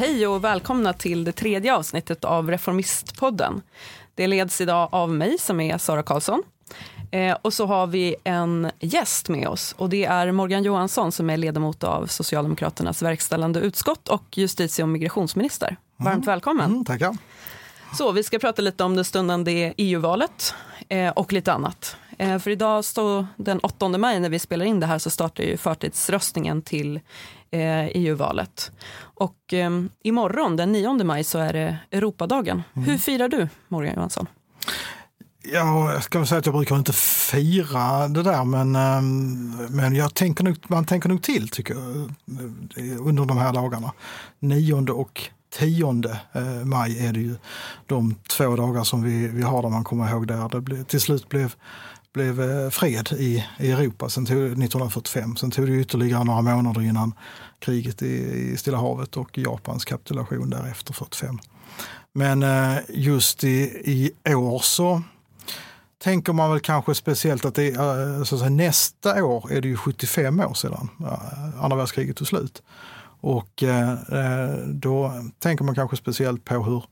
Hej och välkomna till det tredje avsnittet av Reformistpodden. Det leds idag av mig som är Sara Karlsson. Eh, och så har vi en gäst med oss och det är Morgan Johansson som är ledamot av Socialdemokraternas verkställande utskott och justitie och migrationsminister. Varmt mm. välkommen. Mm, tackar. Så vi ska prata lite om det stundande EU-valet eh, och lite annat. Eh, för idag, så, den 8 maj när vi spelar in det här, så startar ju förtidsröstningen till EU-valet. Och eh, imorgon, den 9 maj, så är det Europadagen. Mm. Hur firar du, Morgan Johansson? Ja, jag ska väl säga att jag brukar inte fira det där, men, ehm, men jag tänker nog, man tänker nog till tycker jag, eh, under de här dagarna. 9 och 10 eh, maj är det ju de två dagar som vi, vi har där man kommer ihåg där det till slut blev, blev eh, fred i, i Europa sen tog, 1945. Sen tog det ytterligare några månader innan kriget i, i Stilla havet och Japans kapitulation därefter 45. Men eh, just i, i år så tänker man väl kanske speciellt att, det, eh, så att säga, nästa år är det ju 75 år sedan andra världskriget tog slut. Och då tänker man kanske speciellt på hur,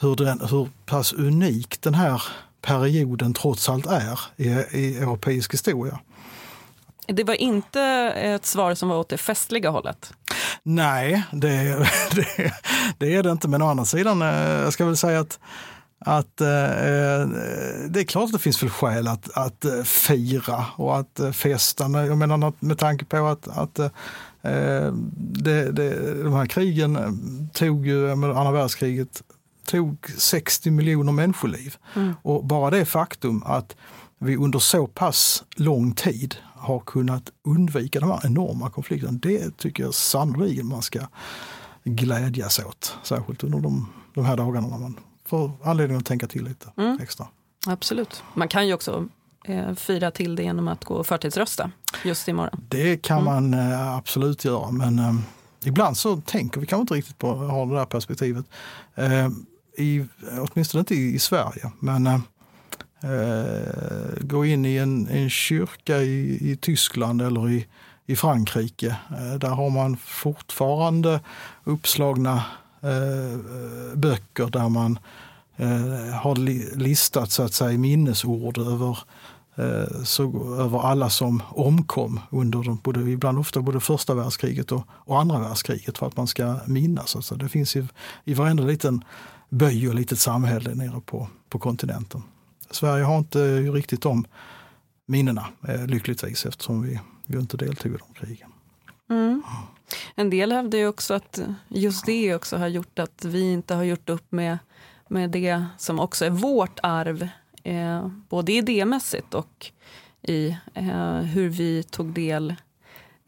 hur, den, hur pass unik den här perioden trots allt är i, i europeisk historia. Det var inte ett svar som var åt det festliga hållet? Nej, det, det, det är det inte. Men å andra sidan, jag ska väl säga att att eh, eh, det är klart att det finns väl skäl att, att eh, fira och att eh, festa. Jag menar med tanke på att, att eh, det, det, de här krigen tog ju, andra världskriget tog 60 miljoner människoliv. Mm. Och bara det faktum att vi under så pass lång tid har kunnat undvika de här enorma konflikterna, det tycker jag sannolikt man ska glädjas åt. Särskilt under de, de här dagarna när man får anledning att tänka till lite mm. extra. Absolut. Man kan ju också eh, fira till det genom att gå och förtidsrösta just imorgon. Det kan mm. man eh, absolut göra, men eh, ibland så tänker vi kanske inte riktigt på ha det där perspektivet. I, åtminstone inte i, i Sverige, men eh, gå in i en, en kyrka i, i Tyskland eller i, i Frankrike. Eh, där har man fortfarande uppslagna Eh, böcker där man eh, har listat så att säga minnesord över eh, så, över alla som omkom under de, både, ibland ofta både första världskriget och, och andra världskriget för att man ska minnas. Alltså det finns i, i varenda liten by och litet samhälle nere på, på kontinenten. Sverige har inte riktigt de minnena lyckligtvis eftersom vi, vi inte deltog i de krigen. Mm. En del hävdar ju också att just det också har gjort att vi inte har gjort upp med, med det som också är vårt arv, eh, både idémässigt och i eh, hur vi tog del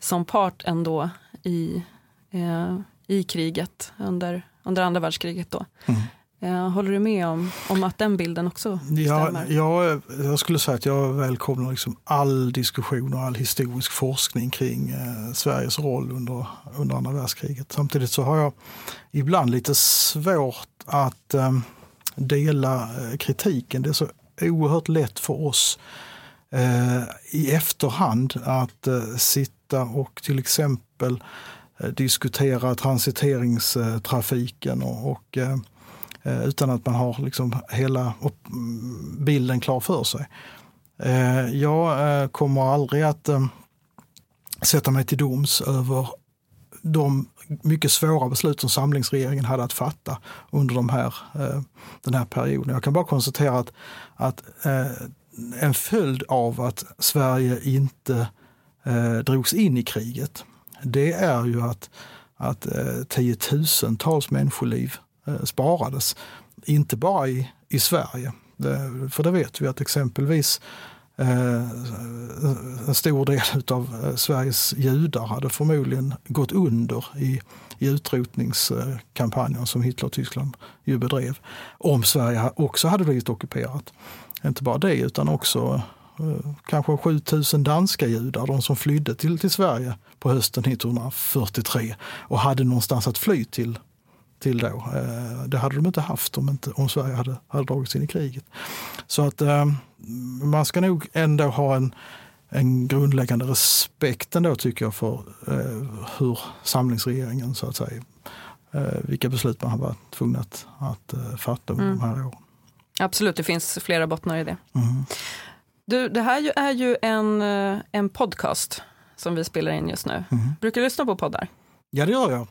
som part ändå i, eh, i kriget under, under andra världskriget. Då. Mm. Eh, håller du med om, om att den bilden också stämmer? Ja, jag, jag skulle säga att jag välkomnar liksom all diskussion och all historisk forskning kring eh, Sveriges roll under, under andra världskriget. Samtidigt så har jag ibland lite svårt att eh, dela eh, kritiken. Det är så oerhört lätt för oss eh, i efterhand att eh, sitta och till exempel diskutera transiteringstrafiken och, och Eh, utan att man har liksom hela bilden klar för sig. Eh, jag eh, kommer aldrig att sätta mig till doms över de mycket svåra beslut som samlingsregeringen hade att fatta under de här, den här perioden. Jag kan bara konstatera att, att en följd av att Sverige inte drogs in i kriget, det är ju att, att tiotusentals människoliv Eh, sparades. Inte bara i, i Sverige, för det vet vi att exempelvis eh, en stor del av eh, Sveriges judar hade förmodligen gått under i, i utrotningskampanjen som Hitler och Tyskland ju bedrev. Om Sverige också hade blivit ockuperat. Inte bara det utan också eh, kanske 7000 danska judar, de som flydde till, till Sverige på hösten 1943 och hade någonstans att fly till till då. Eh, det hade de inte haft om, inte, om Sverige hade, hade dragits in i kriget. Så att eh, man ska nog ändå ha en, en grundläggande respekt ändå tycker jag för eh, hur samlingsregeringen så att säga vilka beslut man har varit tvungen att, att fatta under mm. de här åren. Absolut, det finns flera bottnar i det. Mm. Du, det här är ju en, en podcast som vi spelar in just nu. Mm. Brukar du lyssna på poddar? Ja, det gör jag.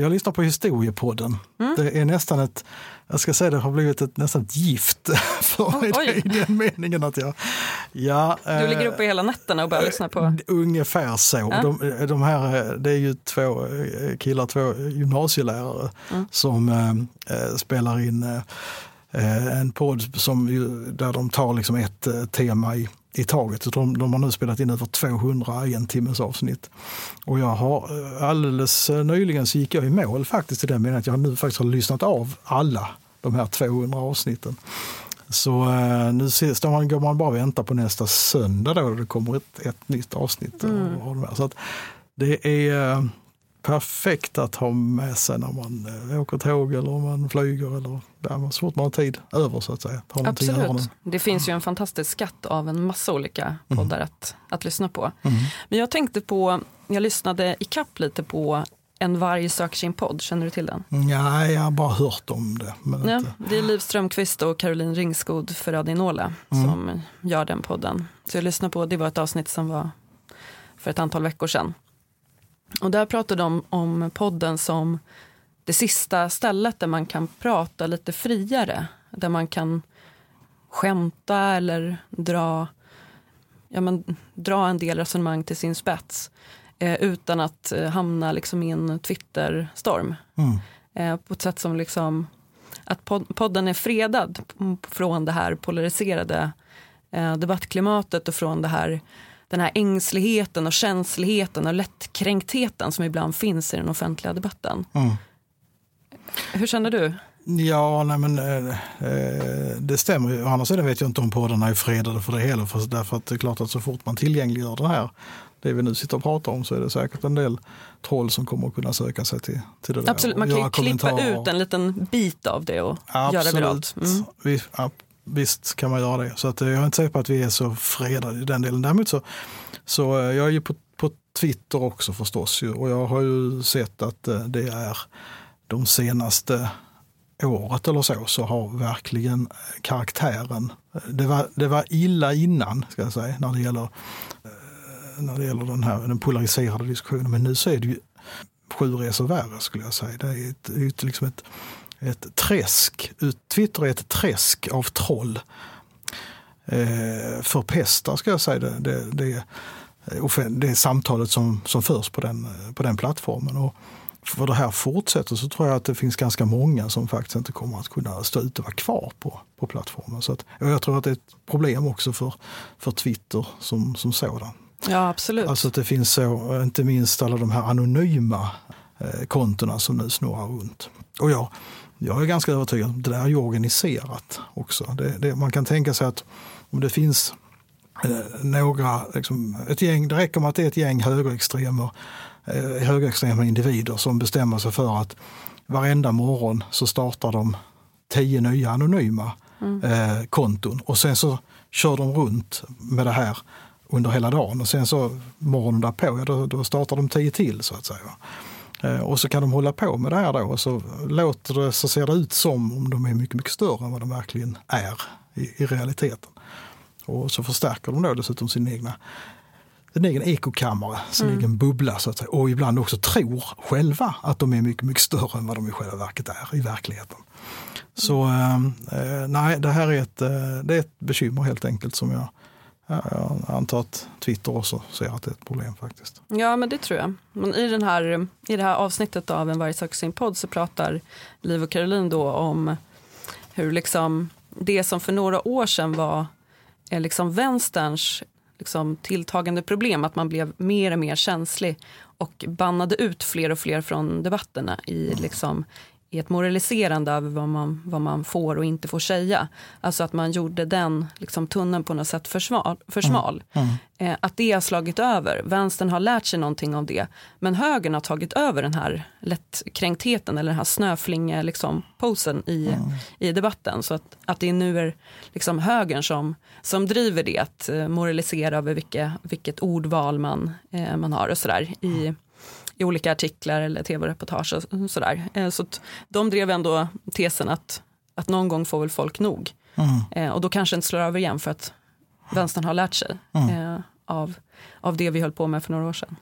Jag lyssnar på Historiepodden. Mm. Det är nästan ett, jag ska säga det har blivit ett, nästan ett gift för mig Oj. i den meningen att jag... Ja, du ligger uppe hela nätterna och bara äh, lyssnar på... Ungefär så. Ja. De, de, här, det är ju två killar, två gymnasielärare mm. som äh, spelar in äh, en podd som, där de tar liksom ett tema i i taget. De, de har nu spelat in över 200 en timmes avsnitt. Och jag har alldeles nyligen så gick jag i mål faktiskt i den meningen att jag nu faktiskt har lyssnat av alla de här 200 avsnitten. Så eh, nu står man, går man bara och väntar på nästa söndag då det kommer ett, ett nytt avsnitt. Mm. Så det är eh, perfekt att ha med sig när man eh, åker tåg eller om man flyger eller ja, så fort man har tid över så att säga. Absolut. Det finns ju en fantastisk skatt av en massa olika mm. poddar mm. att, att lyssna på. Mm. Men jag tänkte på, jag lyssnade i kapp lite på En varg söker sin podd, känner du till den? Nej, jag har bara hört om det. Men ja. Det är Liv Strömquist och Caroline Ringskog Ferradinola mm. som gör den podden. Så jag lyssnade på, det var ett avsnitt som var för ett antal veckor sedan. Och där pratade de om podden som det sista stället där man kan prata lite friare. Där man kan skämta eller dra, ja men, dra en del resonemang till sin spets. Eh, utan att eh, hamna liksom i en Twitter-storm. Mm. Eh, på ett sätt som liksom, att pod podden är fredad från det här polariserade eh, debattklimatet och från det här den här ängsligheten och känsligheten och lättkränktheten som ibland finns i den offentliga debatten. Mm. Hur känner du? Ja, nej men eh, eh det stämmer ju. Å andra sidan vet jag inte om poddarna är fredade för det heller. För, därför att det är klart att så fort man tillgängliggör det här, det vi nu sitter och pratar om, så är det säkert en del troll som kommer att kunna söka sig till, till det där. Absolut, man kan ju klippa ut en liten bit av det och Absolut. göra viralt. Mm. Vi, visst kan man göra det. Så att, eh, jag är inte säker på att vi är så fredade i den delen. Däremot så, så eh, jag är ju på, på Twitter också förstås. Och jag har ju sett att eh, det är de senaste året eller så, så har verkligen karaktären, det var, det var illa innan ska jag säga, när det gäller, när det gäller den här den polariserade diskussionen. Men nu så är det ju sju resor värre skulle jag säga. Det är, ett, det är liksom ett, ett träsk. Twitter är ett träsk av troll. Eh, förpestar ska jag säga det, det, det, det samtalet som, som förs på den, på den plattformen. Och för det här fortsätter så tror jag att det finns ganska många som faktiskt inte kommer att kunna stå ut och vara kvar på, på plattformen. Så att, jag tror att det är ett problem också för, för Twitter som, som sådan. Ja, absolut. Alltså att det finns så, inte minst alla de här anonyma eh, kontona som nu snurrar runt. Och jag, jag är ganska övertygad om att det där är organiserat också. Det, det, man kan tänka sig att om det finns eh, några, liksom, ett gäng, det räcker med att det är ett gäng högerextremer, eh, högerextrema individer som bestämmer sig för att varenda morgon så startar de tio nya anonyma mm. eh, konton och sen så kör de runt med det här under hela dagen och sen så morgonen därpå, ja, då, då startar de tio till så att säga. Eh, och så kan de hålla på med det här då och så, låter det, så ser det ut som om de är mycket, mycket större än vad de verkligen är i, i realiteten. Och så förstärker de då dessutom sin egna sin egen ekokammare, sin mm. egen bubbla så att säga. Och ibland också tror själva att de är mycket, mycket större än vad de i själva verket är i verkligheten. Så eh, eh nej, det här är ett, eh, det är ett bekymmer helt enkelt som jag jag antar att Twitter också ser att det är ett problem faktiskt. Ja, men det tror jag. Men i, den här, i det här avsnittet av En varg söker sin podd så pratar Liv och Caroline då om hur liksom det som för några år sedan var eh, liksom vänsterns liksom tilltagande problem, att man blev mer och mer känslig och bannade ut fler och fler från debatterna i mm. liksom i ett moraliserande över vad man, vad man får och inte får säga. Alltså att man gjorde den liksom, tunneln på något sätt för smal. För smal. Mm. Mm. Eh, att det har slagit över. Vänstern har lärt sig någonting av det. Men högern har tagit över den här lättkränktheten eller den här snöflinge liksom, posen i, mm. i debatten. Så att, att det nu är liksom högern som, som driver det, att eh, moralisera över vilka, vilket ordval man, eh, man har och sådär i, i olika artiklar eller tv-reportage och sådär. Eh, så de drev ändå tesen att, att någon gång får väl folk nog. Mm. Eh, och då kanske inte slår över igen för att vänstern har lärt sig mm. eh, av, av det vi höll på med för några år sedan.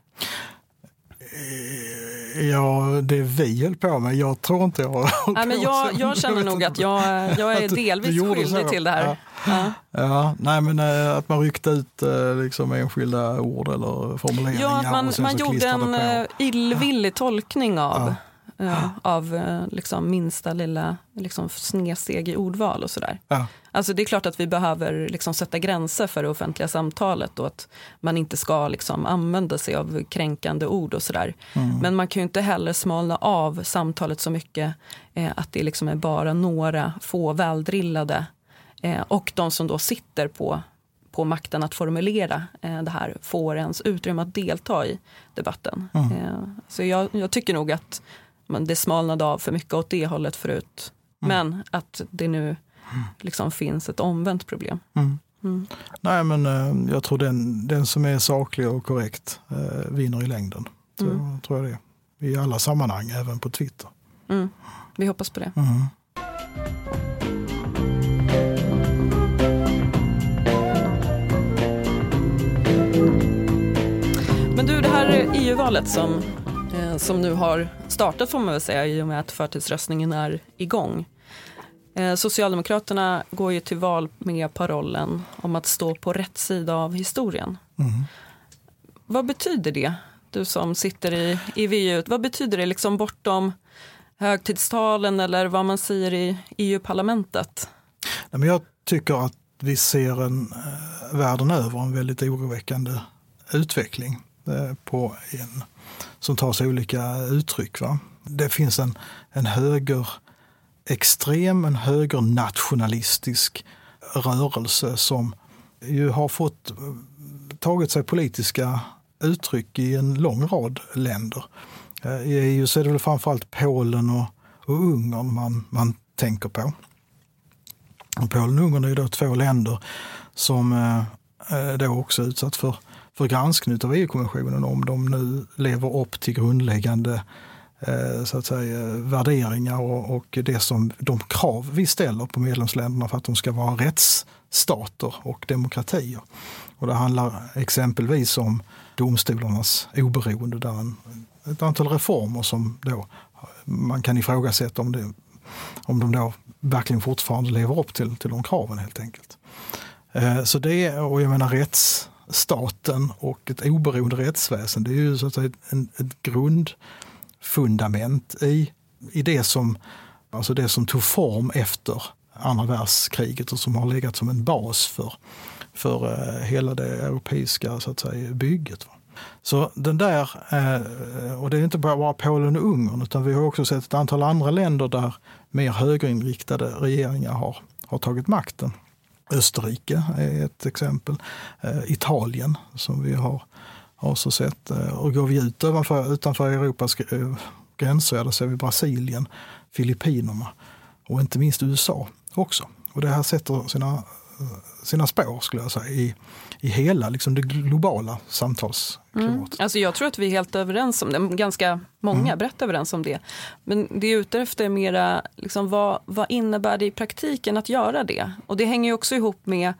Ja, det vi höll på med. Jag tror inte jag ja, men jag, jag känner nog att jag, jag är delvis skyldig till det här. Ja. Ja. nej men äh, att man ryckte ut äh, liksom enskilda ord eller formuleringar. Ja, att man, man gjorde en äh, illvillig tolkning av, ja. av liksom minsta lilla liksom, snedsteg i ordval och sådär. Ja. Alltså det är klart att vi behöver liksom sätta gränser för det offentliga samtalet och att man inte ska liksom använda sig av kränkande ord och sådär. Mm. Men man kan ju inte heller smalna av samtalet så mycket eh, att det liksom är bara några få väldrillade eh, och de som då sitter på, på makten att formulera eh, det här får ens utrymme att delta i debatten. Mm. Eh, så jag, jag, tycker nog att det smalnade av för mycket åt det hållet förut. Mm. Men att det nu liksom finns ett omvänt problem. Mm. Mm. Nej, men eh, jag tror den, den som är saklig och korrekt eh, vinner i längden. Så mm. tror jag det. I alla sammanhang, även på Twitter. Mm. Vi hoppas på det. Mm. Men du, det här EU-valet som, som nu har startat får man väl säga i och med att förtidsröstningen är igång. Eh, Socialdemokraterna går ju till val med parollen om att stå på rätt sida av historien. Mm. Vad betyder det, du som sitter i, i VU? Vad betyder det liksom bortom högtidstalen eller vad man säger i EU-parlamentet? Jag tycker att vi ser en, eh, världen över en väldigt oroväckande utveckling eh, Eh, på en, som tar sig olika uttryck. Va? Det finns en, en höger extrem, en högernationalistisk rörelse som ju har fått eh, tagit sig politiska uttryck i en lång rad länder. Eh, I EU så är det väl framförallt Polen och, och Ungern man, man tänker på. Och Polen och Ungern är då två länder som eh, eh då också är utsatt för, för granskning av EU-kommissionen om de nu lever upp till grundläggande eh, så att säga, värderingar och, och det som, de krav vi ställer på medlemsländerna för att de ska vara rättsstater och demokratier. Och det handlar exempelvis om domstolarnas oberoende där en, ett antal reformer som då man kan ifrågasätta om, det, om de då verkligen fortfarande lever upp till, till de kraven helt enkelt. Eh, så det, och jag menar rätts staten och ett oberoende rättsväsen, det är ju så att säga ett, ett grundfundament i, i det, som, alltså det som tog form efter andra världskriget och som har legat som en bas för, för eh, hela det europeiska så att säga, bygget. Så den där, eh, och det är inte bara Polen och Ungern utan vi har också sett ett antal andra länder där mer högerinriktade regeringar har, har tagit makten. Österrike är ett exempel. Eh, Italien som vi har har så sett. Eh, och går vi ut utanför, utanför Europas eh, gränser, ja, då ser vi Brasilien, Filippinerna och inte minst USA också. Och det här sätter sina, sina spår skulle jag säga i, i hela liksom, det globala samtalsklimatet. Mm. Alltså jag tror att vi är helt överens om det, ganska många, mm. brett överens om det. Men det är ute efter mera, liksom, vad, vad innebär det i praktiken att göra det? Och det hänger ju också ihop med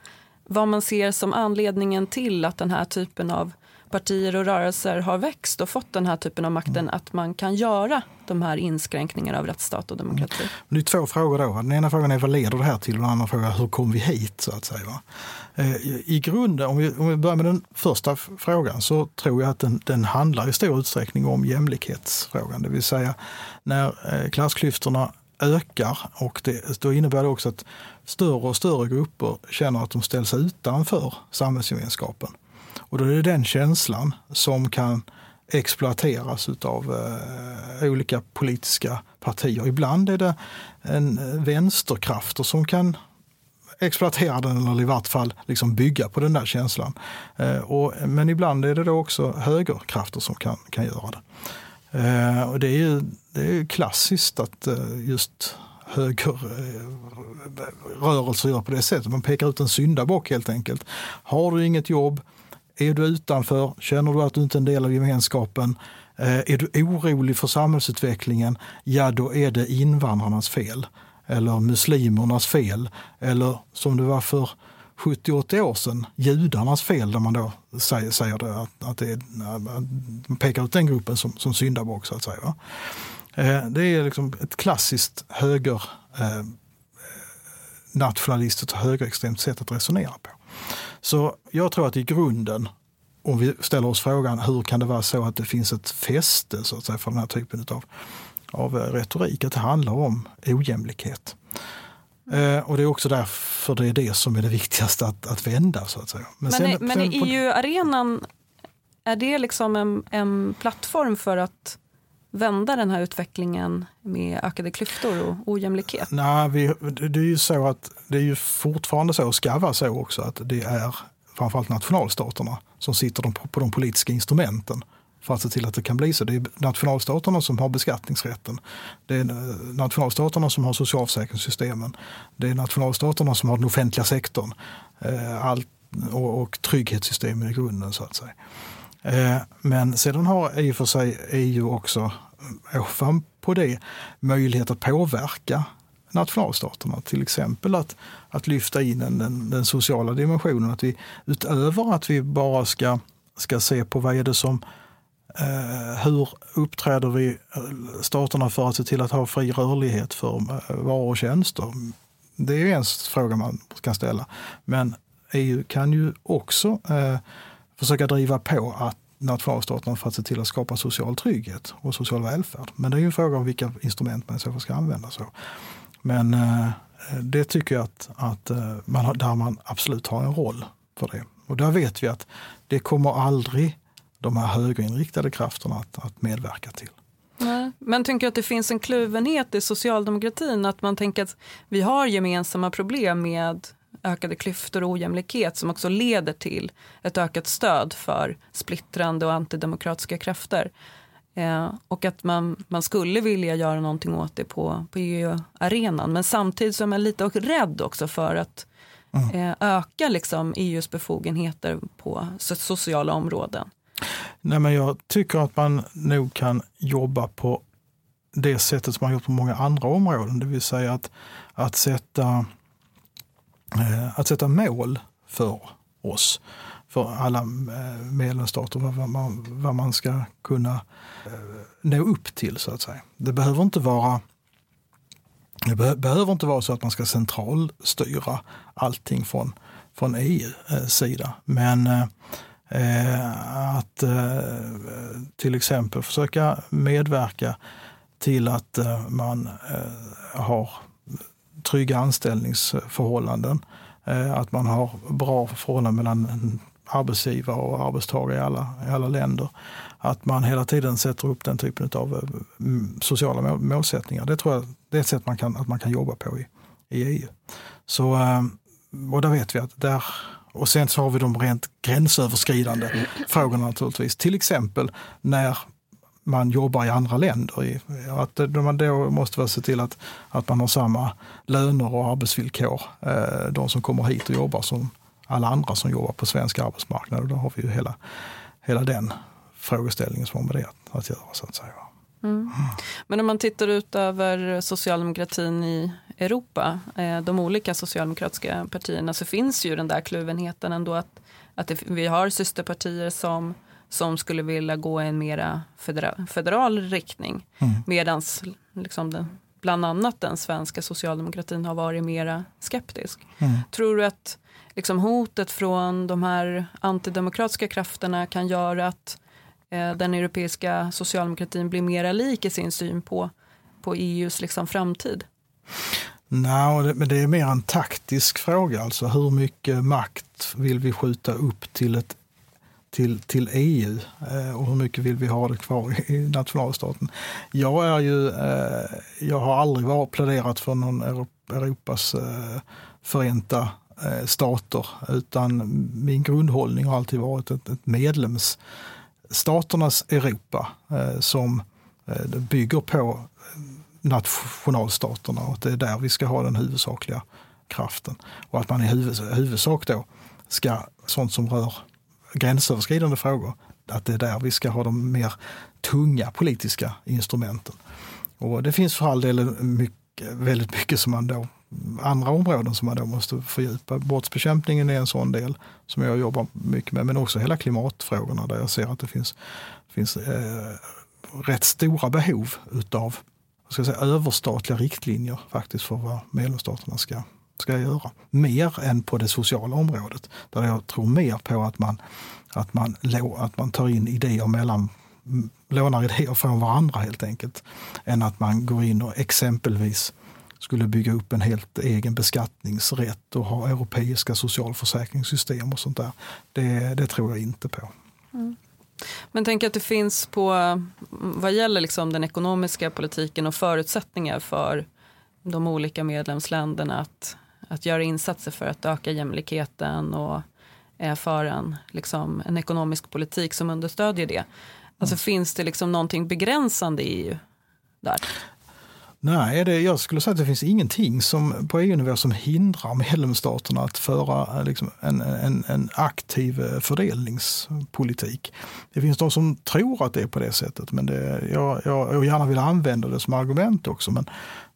vad man ser som anledningen till att den här typen av partier och rörelser har växt och fått den här typen av makten mm. att man kan göra de här inskränkningarna av rättsstat och demokrati. Mm. Det är två frågor då. Den ena frågan är vad leder det här till och den andra frågan är hur kom vi hit så att säga. Eh, I grunden, om vi, om vi börjar med den första frågan så tror jag att den, den handlar i stor utsträckning om jämlikhetsfrågan. Det vill säga när eh, klassklyftorna ökar och det, då innebär det också att större och större grupper känner att de ställs utanför samhällsgemenskapen. Och då är det den känslan som kan exploateras av eh, olika politiska partier. Ibland är det en eh, vänsterkrafter som kan exploatera den eller i vart fall liksom bygga på den där känslan. Eh, och, men ibland är det då också högerkrafter som kan, kan göra det. Eh, och det är ju det är klassiskt att eh, just högerrörelser eh, gör på det sättet. Man pekar ut en syndabock helt enkelt. Har du inget jobb, är du utanför, känner du att du inte är en del av gemenskapen, eh, är du orolig för samhällsutvecklingen, ja då är det invandrarnas fel. Eller muslimernas fel. Eller som det var för 70-80 år sedan, judarnas fel, där man då säger, säger det, att, att det är, man pekar ut den gruppen som, som syndabock så att säga. Va? Eh, det är liksom ett klassiskt höger eh, nationalistiskt och högerextremt sätt att resonera på. Så jag tror att i grunden, om vi ställer oss frågan hur kan det vara så att det finns ett fäste så att säga, för den här typen av, av retorik, att det handlar om ojämlikhet. Eh, och det är också därför det är det som är det viktigaste att, att vända. Så att säga. Men, men, sen, men sen, EU-arenan, är det liksom en, en plattform för att vända den här utvecklingen med ökade klyftor och ojämlikhet? Nej, vi, det är ju så att det är ju fortfarande så, och ska vara så också, att det är framförallt nationalstaterna som sitter på de politiska instrumenten för att se till att det kan bli så. Det är nationalstaterna som har beskattningsrätten. Det är eh, nationalstaterna som har socialförsäkringssystemen. Det är nationalstaterna som har den offentliga sektorn eh, allt, och, och trygghetssystemen i grunden så att säga. Eh, men sedan har i och för sig EU också ovanpå det möjlighet att påverka nationalstaterna. Till exempel att, att lyfta in den, den, den, sociala dimensionen. Att vi utöver att vi bara ska, ska se på vad är det som eh, hur uppträder vi eh, staterna för att se till att ha fri rörlighet för eh, varor och tjänster? Det är en fråga man kan ställa. Men EU kan ju också eh, försöka driva på att nationalstaterna för att se till att skapa social trygghet och social välfärd. Men det är ju en fråga om vilka instrument man i så fall ska använda. Så. Men eh, det tycker jag att, att eh, man har, där man absolut har en roll för det. Och där vet vi att det kommer aldrig de här högerinriktade krafterna att, att medverka till. Nej. Men tänker att det finns en kluvenhet i socialdemokratin? Att man tänker att vi har gemensamma problem med ökade klyftor och ojämlikhet som också leder till ett ökat stöd för splittrande och antidemokratiska krafter. Eh, och att man, man skulle vilja göra någonting åt det på, på EU-arenan. Men samtidigt så är man lite rädd också för att mm. eh, öka liksom EUs befogenheter på sociala områden. Nej, men jag tycker att man nog kan jobba på det sättet som man gjort på många andra områden. Det vill säga att, att sätta Eh, att sätta mål för oss, för alla eh, medlemsstater, vad man, vad man ska kunna eh, nå upp till så att säga. Det behöver inte vara det behöver inte vara så att man ska centralstyra allting från, från EU-sida. Eh, Men eh, eh, att eh, till exempel försöka medverka till att eh, man har trygga anställningsförhållanden. Eh, att man har bra förhållanden mellan arbetsgivare och arbetstagare i alla, i alla länder. Att man hela tiden sätter upp den typen av eh, sociala målsättningar. Det tror jag det är ett sätt man kan, att man kan jobba på i, i EU. Så, eh, och där vet vi att där och sen så har vi de rent gränsöverskridande frågorna naturligtvis. Till exempel när man jobbar i andra länder. Att man då måste se till att, att man har samma löner och arbetsvillkor, eh, de som kommer hit och jobbar som alla andra som jobbar på svensk arbetsmarknad. Och då har vi ju hela, hela den frågeställningen som har med det att göra. Så att säga. Mm. Men om man tittar ut över socialdemokratin i Europa, eh, de olika socialdemokratiska partierna, så finns ju den där kluvenheten ändå att, att det, vi har systerpartier som som skulle vilja gå i en mera federal, federal riktning. Mm. Medan liksom bland annat den svenska socialdemokratin har varit mera skeptisk. Mm. Tror du att liksom, hotet från de här antidemokratiska krafterna kan göra att eh, den europeiska socialdemokratin blir mera lik i sin syn på, på EUs liksom, framtid? Nej, men det är mer en taktisk fråga. Alltså hur mycket makt vill vi skjuta upp till ett till, till EU eh, och hur mycket vill vi ha det kvar i nationalstaten. Jag, är ju, eh, jag har aldrig varit pläderat för någon Europas eh, förenta eh, stater utan min grundhållning har alltid varit ett, ett medlemsstaternas Europa eh, som eh, bygger på nationalstaterna och att det är där vi ska ha den huvudsakliga kraften. Och att man i huvudsak då ska, sånt som rör gränsöverskridande frågor att det är där vi ska ha de mer tunga politiska instrumenten. Och det finns för all del mycket, väldigt mycket som man då andra områden som man då måste fördjupa. Brottsbekämpningen är en sån del som jag jobbar mycket med, men också hela klimatfrågorna där jag ser att det finns, finns eh, rätt stora behov utav ska säga, överstatliga riktlinjer faktiskt för vad medlemsstaterna ska, ska jag göra. Mer än på det sociala området, där jag tror mer på att man, att man, att man tar in idéer mellan mm, lånar idéer från varandra helt enkelt, än att man går in och exempelvis skulle bygga upp en helt egen beskattningsrätt och ha europeiska socialförsäkringssystem och sånt där. Det, det tror jag inte på. Mm. Men tänk att det finns på, vad gäller liksom den ekonomiska politiken och förutsättningar för de olika medlemsländerna att, att göra insatser för att öka jämlikheten och för en, liksom, en ekonomisk politik som understödjer det. Alltså mm. finns det liksom någonting begränsande i EU där? Nej, det, jag skulle säga att det finns ingenting som, på EU-nivå som hindrar medlemsstaterna att föra eh, liksom, en, en, en, aktiv eh, fördelningspolitik. Det finns de som tror att det är på det sättet, men det, jag, jag, jag gärna vill använda det som argument också. Men,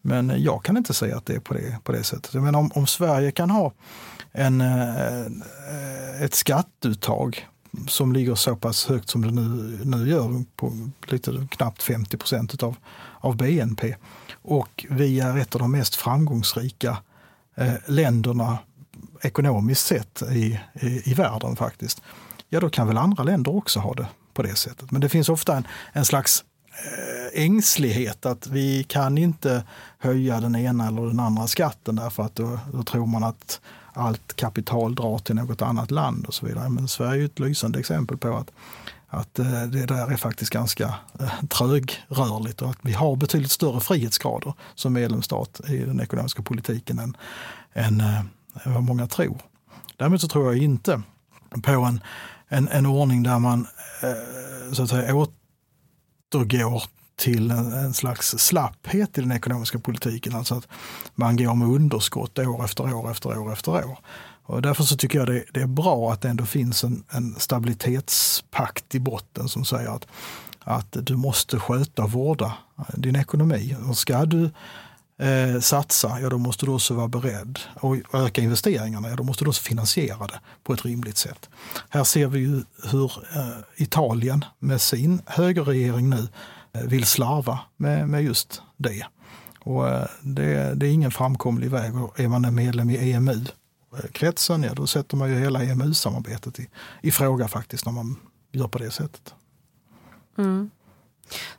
men jag kan inte säga att det är på det, på det sättet. Jag menar, om, om Sverige kan ha en, eh, ett skatteuttag som ligger så pass högt som det nu, nu gör, på lite knappt 50 procent av, av BNP, och vi är ett av de mest framgångsrika eh, länderna ekonomiskt sett i, i, i, världen faktiskt. Ja, då kan väl andra länder också ha det på det sättet. Men det finns ofta en, en slags Eh, ängslighet att vi kan inte höja den ena eller den andra skatten därför att då, då tror man att allt kapital drar till något annat land och så vidare. Men Sverige är ett lysande exempel på att att eh, det där är faktiskt ganska eh, trögrörligt och att vi har betydligt större frihetsgrader som medlemsstat i den ekonomiska politiken än, än, vad många tror. Däremot så tror jag inte på en, en, en ordning där man så att säga återgår till en, en, slags slapphet i den ekonomiska politiken. Alltså att man går med underskott år efter år efter år efter år. Och därför så tycker jag det, det, är bra att det ändå finns en, en stabilitetspakt i botten som säger att, att du måste sköta och vårda din ekonomi. Och ska du eh, satsa, ja då måste du också vara beredd. Och öka investeringarna, ja då måste du också finansiera det på ett rimligt sätt. Här ser vi ju hur eh, Italien med sin högerregering nu eh, vill slarva med, med just det. Och eh, det, det, är ingen framkomlig väg. Och är man en medlem i EMU eh, kretsen, ja då sätter man ju hela EMU-samarbetet i, i fråga faktiskt när man gör på det sättet. Mm.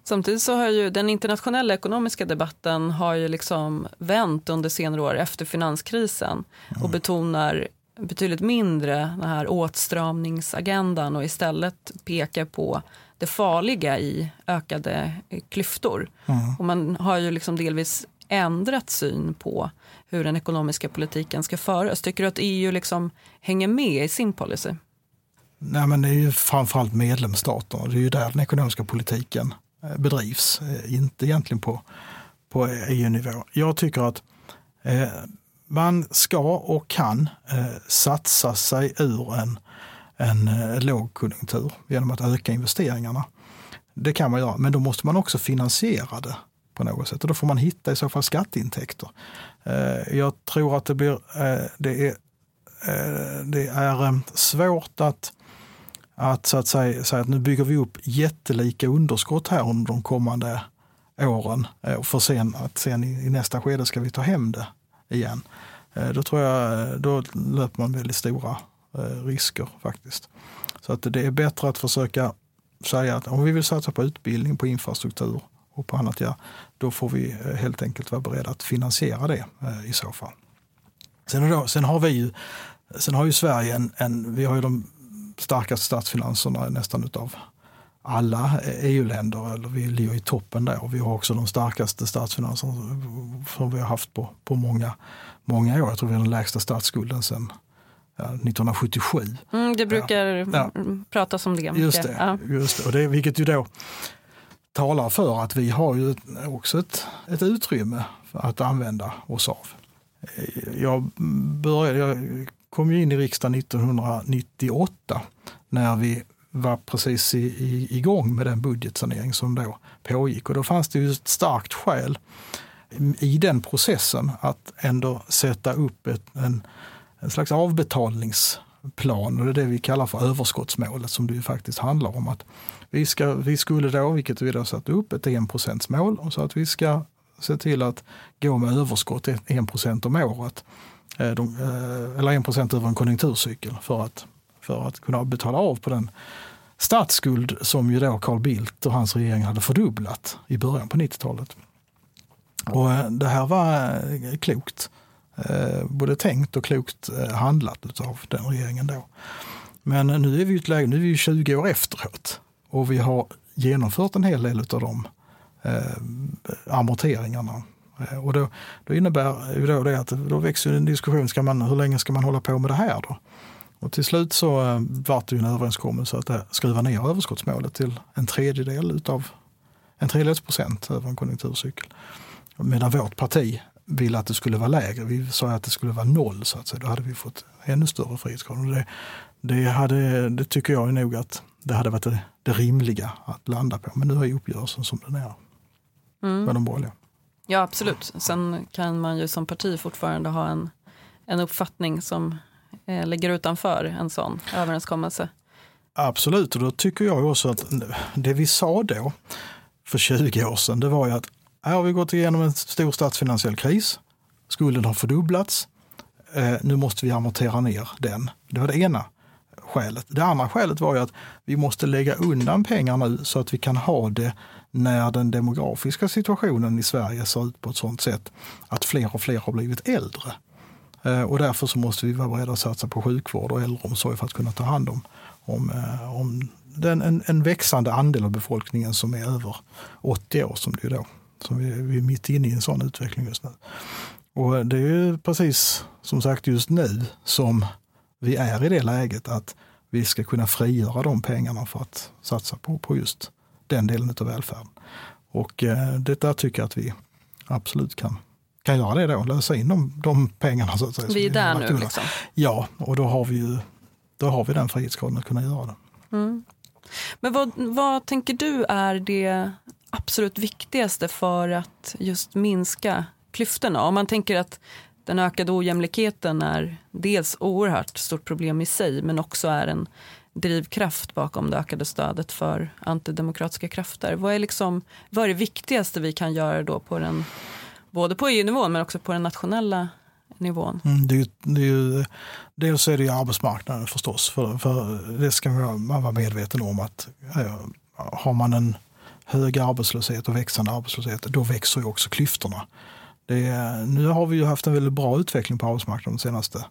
Samtidigt så har ju den internationella ekonomiska debatten har ju liksom vänt under senare år efter finanskrisen mm. och betonar betydligt mindre den här åtstramningsagendan och istället pekar på det farliga i ökade klyftor. Mm. Och man har ju liksom delvis ändrat syn på hur den ekonomiska politiken ska föras. Tycker du att EU liksom hänger med i sin policy? Nej, men det är ju framförallt medlemsstaterna. Det är ju där den ekonomiska politiken eh, bedrivs, eh, inte egentligen på, på EU-nivå. Jag tycker att eh, man ska och kan eh, satsa sig ur en, en eh, lågkonjunktur genom att öka investeringarna. Det kan man göra, men då måste man också finansiera det på något sätt. Och då får man hitta i så fall skatteintäkter. Eh, jag tror att det blir, eh, det är, eh, det är eh, svårt att att så att säga, säga att nu bygger vi upp jättelika underskott här under de kommande åren eh, för sen att sen i, nästa skede ska vi ta hem det igen. Eh, då tror jag eh, då löper man väldigt stora risker faktiskt. Så att det är bättre att försöka säga att om vi vill satsa på utbildning, på infrastruktur och på annat, ja, då får vi helt enkelt vara beredda att finansiera det i så fall. Sen, då, sen har vi ju, sen har ju Sverige en, en, vi har ju de starkaste statsfinanserna nästan utav alla EU-länder, eller vi ligger i toppen där. Och vi har också de starkaste statsfinanserna som vi har haft på, på många, många år. Jag tror vi har den lägsta statsskulden sedan ja, 1977. Mm, det brukar ja. pratas om det. Just det, ja. just det. Och det, vilket ju då talar för att vi har ju också ett, ett utrymme att använda oss av. Jag, började, jag kom ju in i riksdagen 1998 när vi var precis i, i, igång med den budgetsanering som då pågick. Och då fanns det ju ett starkt skäl i den processen att ändå sätta upp ett, en, en slags avbetalningsplan. Och det är det vi kallar för överskottsmålet som det ju faktiskt handlar om. att vi, ska, vi skulle då, vilket vi då satte upp, ett enprocentsmål. Så att vi ska se till att gå med överskott 1 procent om året. Eh, de, eh, eller 1 procent över en konjunkturcykel för att, för att kunna betala av på den statsskuld som ju då Carl Bildt och hans regering hade fördubblat i början på 90-talet. Och eh, det här var klokt. Både tänkt och klokt handlat av den regeringen då. Men nu är vi i ett läge, nu är vi 20 år efteråt och vi har genomfört en hel del av de eh, amorteringarna. Eh, och då, då innebär ju då det att då växer en diskussion, ska man, hur länge ska man hålla på med det här då? Och till slut så eh, vart det ju en överenskommelse att skruva ner överskottsmålet till en tredjedel utav en tredjedels procent över en konjunkturcykel. Medan vårt parti ville att det skulle vara lägre. Vi sa att det skulle vara noll så att säga. Då hade vi fått ännu större frihetsgrad. Det, det, hade, det tycker jag nog att det hade varit det, det rimliga att landa på. Men nu är uppgörelsen som den är mm. med de borgerliga. Ja absolut. Sen kan man ju som parti fortfarande ha en, en uppfattning som eh, ligger utanför en sån överenskommelse. Absolut, och då tycker jag också att det vi sa då för 20 år sedan, det var ju att här har vi gått igenom en stor statsfinansiell kris. Skulden har fördubblats. Eh, nu måste vi amortera ner den. Det var det ena skälet. Det andra skälet var ju att vi måste lägga undan pengar nu så att vi kan ha det när den demografiska situationen i Sverige ser ut på ett sådant sätt att fler och fler har blivit äldre. Eh, och därför så måste vi vara beredda att satsa på sjukvård och äldreomsorg för att kunna ta hand om, om, eh, om den, en, en växande andel av befolkningen som är över 80 år som det är då. Som vi, vi är mitt inne i en sån utveckling just nu. Och det är ju precis som sagt just nu som vi är i det läget att vi ska kunna frigöra de pengarna för att satsa på, på just den delen av välfärden. Och eh, det där tycker jag att vi absolut kan, kan göra det då, lösa in de, de pengarna. Så att säga, vi är där nu liksom? Ja, och då har vi ju då har vi den frihetsgraden att kunna göra det. Mm. Men vad, vad tänker du är det absolut viktigaste för att just minska klyftorna? Om man tänker att den ökade ojämlikheten är dels oerhört stort problem i sig men också är en drivkraft bakom det ökade stödet för antidemokratiska krafter. Vad är, liksom, vad är det viktigaste vi kan göra då på den, både på EU-nivån men också på den nationella nivån? Mm, det det dels är det ju arbetsmarknaden förstås, för, för det ska man vara medveten om att eh, har man en hög arbetslöshet och växande arbetslöshet, då växer ju också klyftorna. Det, nu har vi ju haft en väldigt bra utveckling på arbetsmarknaden de senaste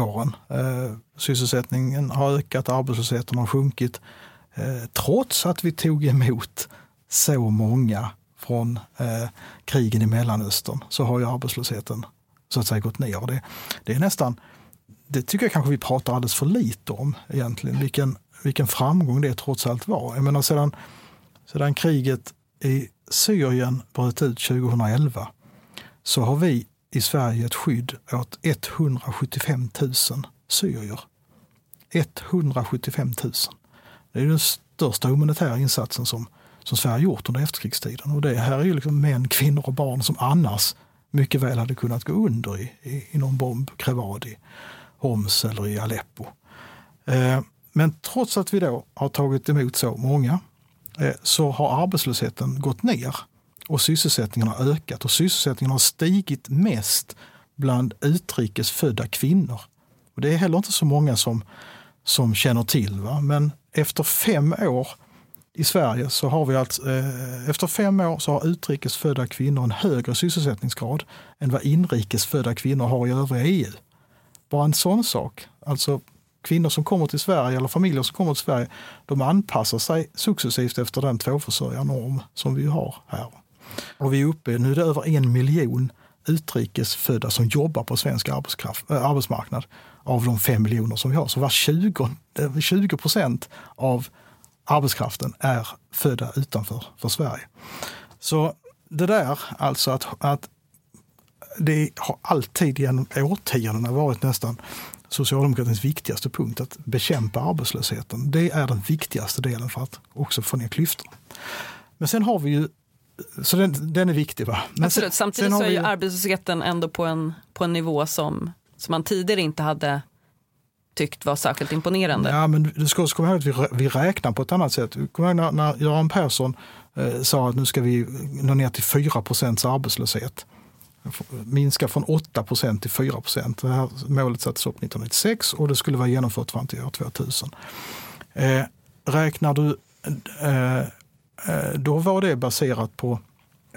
åren. Eh, sysselsättningen har ökat, arbetslösheten har sjunkit. Eh, trots att vi tog emot så många från eh, krigen i Mellanöstern så har ju arbetslösheten så att säga gått ner. Det, det är nästan, det tycker jag kanske vi pratar alldeles för lite om egentligen, vilken, vilken framgång det trots allt var. Jag menar sedan, sedan kriget i Syrien bröt ut 2011 så har vi i Sverige ett skydd åt 175 000 syrier. 175 000. Det är den största humanitära insatsen som, som Sverige gjort under efterkrigstiden. Och det här är ju liksom män, kvinnor och barn som annars mycket väl hade kunnat gå under i, i, i någon bombkrevad i Homs eller i Aleppo. Eh, men trots att vi då har tagit emot så många eh, så har arbetslösheten gått ner och sysselsättningen har ökat och sysselsättningen har stigit mest bland utrikes födda kvinnor. Och det är heller inte så många som, som känner till. Va? Men efter fem år i Sverige så har vi alltså, eh, efter fem år så har utrikes födda kvinnor en högre sysselsättningsgrad än vad inrikes födda kvinnor har i övriga EU. Bara en sån sak. Alltså kvinnor som kommer till Sverige eller familjer som kommer till Sverige, de anpassar sig successivt efter den tvåförsörjarnorm som vi har här. Och vi är uppe, nu är det över en miljon utrikesfödda som jobbar på svensk arbetskraft, äh, arbetsmarknad av de fem miljoner som vi har. Så var 20, 20 eh, procent av arbetskraften är födda utanför för Sverige. Så det där, alltså att, att det har alltid genom årtiondena varit nästan socialdemokratins viktigaste punkt, att bekämpa arbetslösheten. Det är den viktigaste delen för att också få ner klyftorna. Men sen har vi ju så den, den är viktig. Va? Men Absolut. Samtidigt sen så är ju arbetslösheten ändå på en, på en nivå som, som man tidigare inte hade tyckt var särskilt imponerande. Ja, men du ska också komma ihåg att vi, vi räknar på ett annat sätt. Kom ihåg när, när Göran Persson eh, sa att nu ska vi nå ner till 4 procents arbetslöshet. Minska från 8 procent till 4 procent. Det här målet sattes upp 1996 och det skulle vara genomfört fram till år 2000. Eh, räknar du, eh, då var det baserat på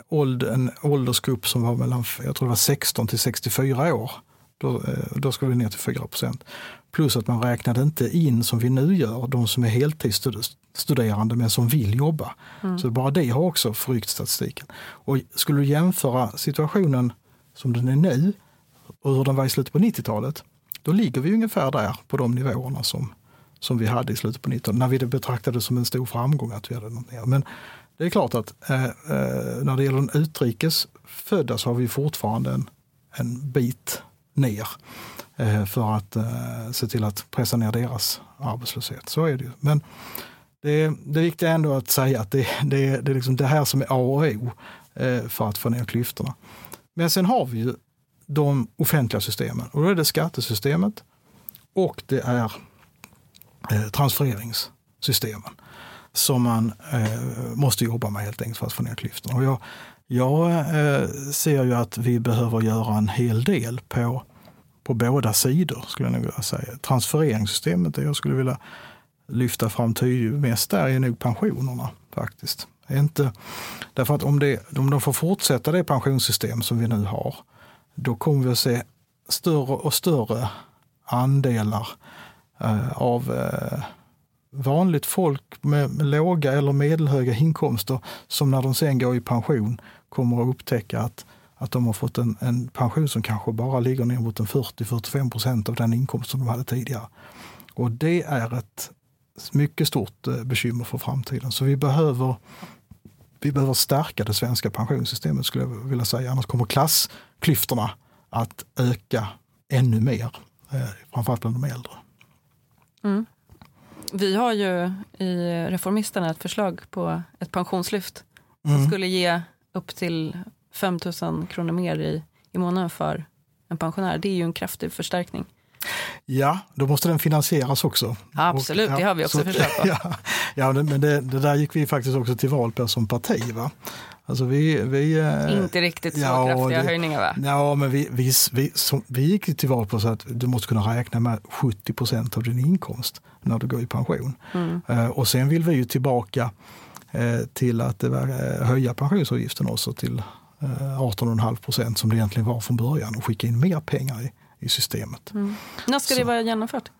ålder, en åldersgrupp som var mellan jag tror det var 16 till 64 år. Då, eh, då ska vi ner till 4 procent. Plus att man räknade inte in, som vi nu gör, de som är heltidsstuderande men som vill jobba. Mm. Så bara det har också förryckt statistiken. Och skulle du jämföra situationen som den är nu och hur den var i slutet på 90-talet, då ligger vi ungefär där på de nivåerna som, som vi hade i slutet på 90-talet, när vi betraktade det som en stor framgång att vi hade något ner. Men det är klart att eh, eh när det gäller den utrikesfödda så har vi fortfarande en, en bit ner. Eh, för att eh, se till att pressa ner deras arbetslöshet. Så är det ju. Men det, det viktiga är ändå att säga att det, det, det är liksom det här som är A och O eh, för att få ner klyftorna. Men sen har vi ju de offentliga systemen och då är det skattesystemet och det är Eh, transfereringssystemen som man eh, måste jobba med helt enkelt för att få ner klyftorna. Och jag, jag eh, ser ju att vi behöver göra en hel del på på båda sidor, skulle jag nog vilja säga. Transfereringssystemet, det jag skulle vilja lyfta fram tydligt mest där är nog pensionerna faktiskt. Inte, därför att om, det, om de får fortsätta det pensionssystem som vi nu har, då kommer vi att se större och större andelar eh, Eh, av eh, vanligt folk med, låga eller medelhöga inkomster som när de sen går i pension kommer att upptäcka att att de har fått en, en pension som kanske bara ligger ner mot 40-45 procent av den inkomst som de hade tidigare. Och det är ett mycket stort eh, bekymmer för framtiden. Så vi behöver, vi behöver stärka det svenska pensionssystemet skulle jag vilja säga. Annars kommer klassklyftorna att öka ännu mer, eh, framförallt bland de äldre. Mm. Vi har ju i Reformisterna ett förslag på ett pensionslyft som mm. skulle ge upp till 5 000 kronor mer i, i månaden för en pensionär. Det är ju en kraftig förstärkning. Ja, då måste den finansieras också. Absolut, och, ja, det har vi också så, förslag på. Ja, ja men det, det, där gick vi faktiskt också till val på som parti. Va? Alltså vi, vi, eh, Inte riktigt så ja, kraftiga det, höjningar va? Ja, men vi, vi, vi, som, vi gick till val på så att du måste kunna räkna med 70 procent av din inkomst när du går i pension. Mm. Uh, och sen vill vi ju tillbaka uh, till att höja pensionsavgiften också till 18,5 eh, procent som det egentligen var från början och skicka in mer pengar i, i systemet. Mm. När ska så. det vara genomfört?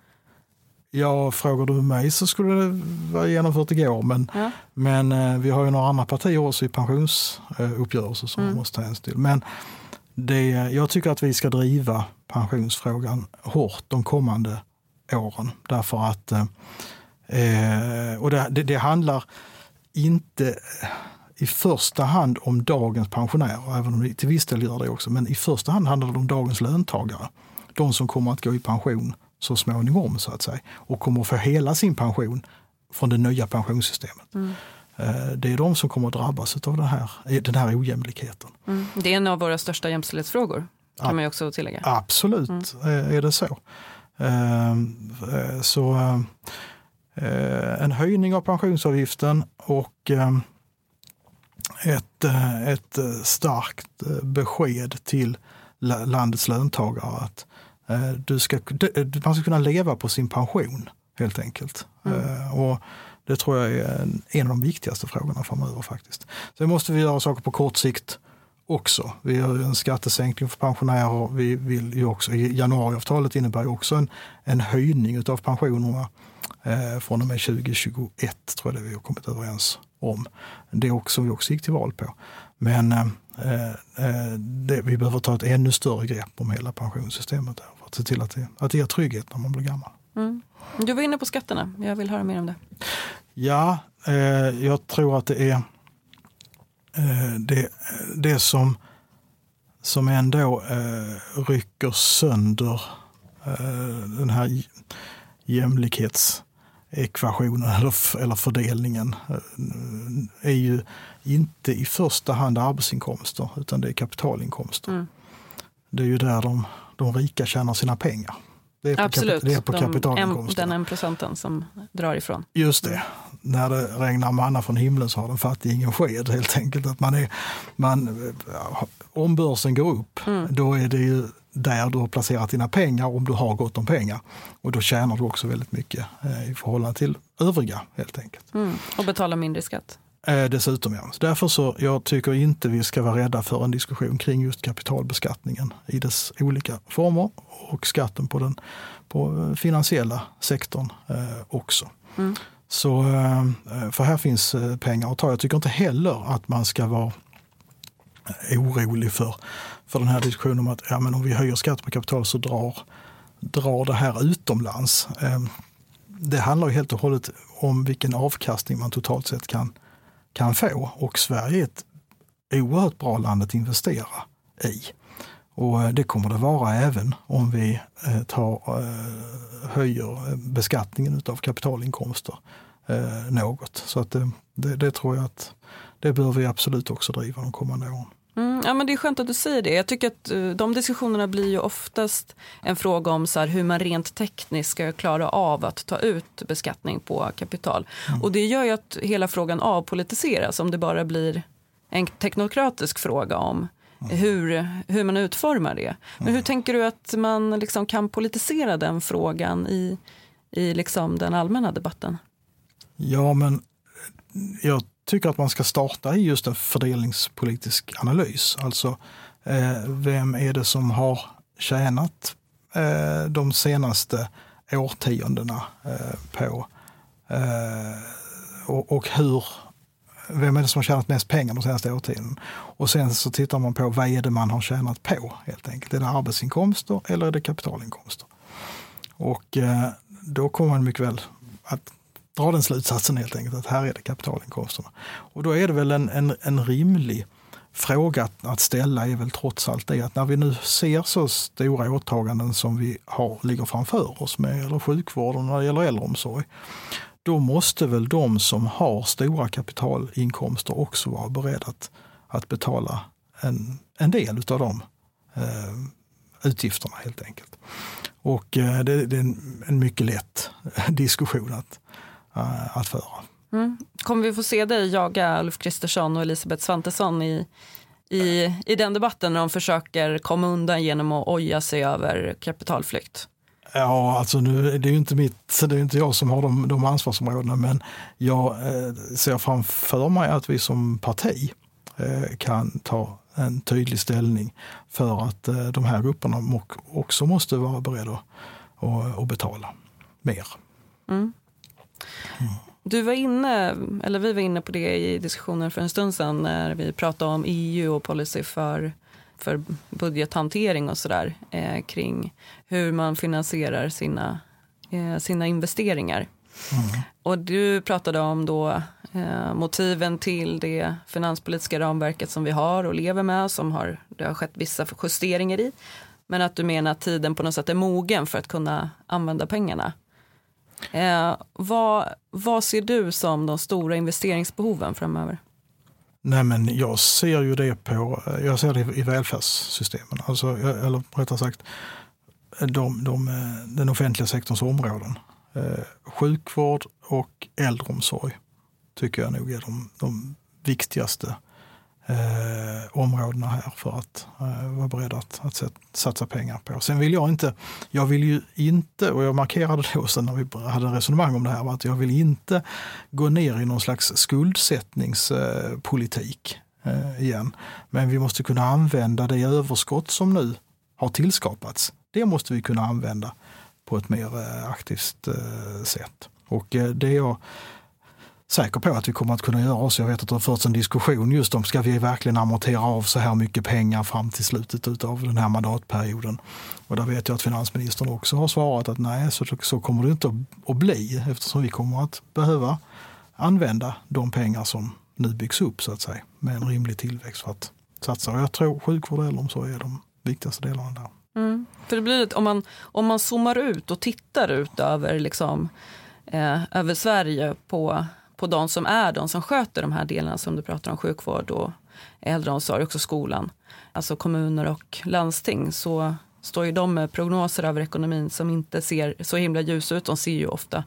Ja, frågar du mig så skulle det vara genomfört igår. Men, ja. men eh, vi har ju några andra partier också i pensionsuppgörelser som mm. måste ta hänsyn till. Men det, jag tycker att vi ska driva pensionsfrågan hårt de kommande åren. Därför att, eh, eh och det, det, det handlar inte i första hand om dagens pensionärer, även om det till viss del gör det också. Men i första hand handlar det om dagens löntagare. De som kommer att gå i pension så småningom så att säga. Och kommer att få hela sin pension från det nya pensionssystemet. Mm. Eh, det är de som kommer att drabbas av den här, den här ojämlikheten. Mm. Det är en av våra största jämställdhetsfrågor, kan ja, man ju också tillägga. Absolut mm. är det så. Ehm, eh, så eh, en höjning av pensionsavgiften och ett, eh, ett eh, starkt eh, besked till landets löntagare att du ska, man ska kunna leva på sin pension helt enkelt. Mm. Och det tror jag är en, av de viktigaste frågorna framöver faktiskt. Sen måste vi göra saker på kort sikt också. Vi har en skattesänkning för pensionärer. Vi vill ju också, januariavtalet innebär ju också en, en höjning av pensionerna eh, från och med 2021 tror jag det vi har kommit överens om. Det också, vi också gick till val på. Men eh, eh, det, vi behöver ta ett ännu större grepp om hela pensionssystemet att se till att det, att det ger trygghet när man blir gammal. Mm. Du var inne på skatterna. Jag vill höra mer om det. Ja, eh, jag tror att det är eh, det, det som, som ändå eh, rycker sönder den här jämlikhetsekvationen eller, eller fördelningen är ju inte i första hand arbetsinkomster utan det är kapitalinkomster. Mm. Det är ju där de, de rika tjänar sina pengar. Det är på, Absolut, det är på kapitalinkomster. Den en procenten som drar ifrån. Just det. När det regnar manna från himlen så har den fattig ingen sked helt enkelt. Att man är, man, om börsen går upp, mm. då är det ju där du har placerat dina pengar om du har gott om pengar. Och då tjänar du också väldigt mycket eh, i förhållande till övriga helt enkelt. Mm. Och betalar mindre skatt. Eh, dessutom ja. Därför så jag tycker inte vi ska vara rädda för en diskussion kring just kapitalbeskattningen i dess olika former och skatten på den på eh, finansiella sektorn eh, också. Mm. Så, eh, för här finns eh, pengar att ta. Jag tycker inte heller att man ska vara orolig för, för den här diskussionen om att ja, men om vi höjer skatt på kapital så drar, drar det här utomlands. Eh, det handlar ju helt och hållet om vilken avkastning man totalt sett kan kan få. Och Sverige är ett oerhört bra land att investera i. Och eh, det kommer det vara även om vi eh, tar, eh, höjer beskattningen av kapitalinkomster något. Så att det, det, tror jag att det bör vi absolut också driva de kommande åren. Mm, ja, men det är skönt att du säger det. Jag tycker att de diskussionerna blir ju oftast en fråga om så här, hur man rent tekniskt ska klara av att ta ut beskattning på kapital. Mm. Och det gör ju att hela frågan avpolitiseras om det bara blir en teknokratisk fråga om mm. hur, hur man utformar det. Men hur mm. tänker du att man liksom kan politisera den frågan i, i liksom den allmänna debatten? Ja, men jag tycker att man ska starta i just en fördelningspolitisk analys. Alltså, eh, vem är det som har tjänat eh, de senaste årtiondena eh, på eh, och, och, hur vem är det som har tjänat mest pengar de senaste årtiondena? Och sen så tittar man på vad är det man har tjänat på helt enkelt. Är det arbetsinkomster eller är det kapitalinkomster? Och eh, då kommer man mycket väl att dra den slutsatsen helt enkelt att här är det kapitalinkomsterna. Och då är det väl en, en, en rimlig fråga att, ställa är väl trots allt det att när vi nu ser så stora åtaganden som vi har, ligger framför oss med eller sjukvården när det gäller äldreomsorg, då måste väl de som har stora kapitalinkomster också vara beredda att, att betala en, en del av de eh, utgifterna helt enkelt. Och eh, det, det, är en, en mycket lätt eh, diskussion att, Eh, att föra. Mm. Kommer vi få se dig jaga Ulf Kristersson och Elisabeth Svantesson i, i, i den debatten när de försöker komma undan genom att oja sig över kapitalflykt? Ja, alltså nu, det är ju inte, mitt, det är inte jag som har de, de ansvarsområdena men jag eh, ser framför mig att vi som parti eh, kan ta en tydlig ställning för att eh, de här grupperna också måste vara beredda att, att betala mer. Mm. Du var inne, eller vi var inne på det i diskussionen för en stund sedan när vi pratade om EU och policy för, för budgethantering och sådär eh, kring hur man finansierar sina, eh, sina investeringar. Mm. Och du pratade om då eh, motiven till det finanspolitiska ramverket som vi har och lever med som har, det har skett vissa justeringar i. Men att du menar att tiden på något sätt är mogen för att kunna använda pengarna. Eh, vad, vad ser du som de stora investeringsbehoven framöver? Nej, men jag ser ju det på eh, jag ser det i välfärdssystemen. Alltså, eh, eller rättare sagt de, de, eh, den offentliga sektorns områden. Eh, sjukvård och äldreomsorg tycker jag nog är de, de viktigaste eh, områdena här för att eh, vara beredd att, att satsa pengar på. Sen vill jag inte, jag vill ju inte, och jag markerade då sen när vi hade resonemang om det här, att jag vill inte gå ner i någon slags skuldsättningspolitik eh, igen. Men vi måste kunna använda det överskott som nu har tillskapats. Det måste vi kunna använda på ett mer eh, aktivt eh, sätt. Och eh, det jag säker på att vi kommer att kunna göra oss. Jag vet att det har förts en diskussion just om ska vi verkligen amortera av så här mycket pengar fram till slutet av den här mandatperioden. Och där vet jag att finansministern också har svarat att nej, så, så kommer det inte att bli eftersom vi kommer att behöva använda de pengar som nu byggs upp så att säga med en rimlig tillväxt för att satsa. Och jag tror sjukvård och äldreomsorg är de viktigaste delarna där. Mm. För det blir, om, man, om man zoomar ut och tittar ut över, liksom, eh, över Sverige på, på de som är de som sköter de här delarna som du pratar om, sjukvård och äldreomsorg, också skolan, alltså kommuner och landsting, så står ju de med prognoser över ekonomin som inte ser så himla ljusa ut. De ser ju ofta,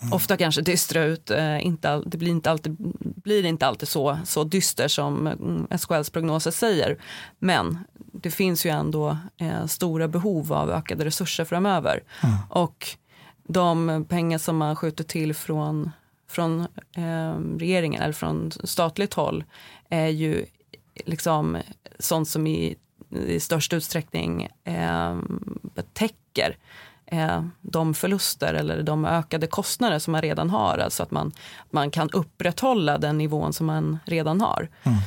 mm. ofta kanske dystra ut. Eh, inte, det blir inte alltid, blir inte alltid så, så dyster som mm, SKLs prognoser säger. Men det finns ju ändå eh, stora behov av ökade resurser framöver. Mm. Och de pengar som man skjuter till från, från eh, regeringen eller från statligt håll är ju liksom sånt som i, i störst utsträckning eh, täcker eh, de förluster eller de ökade kostnader som man redan har. Alltså att man, man kan upprätthålla den nivån som man redan har. Mm.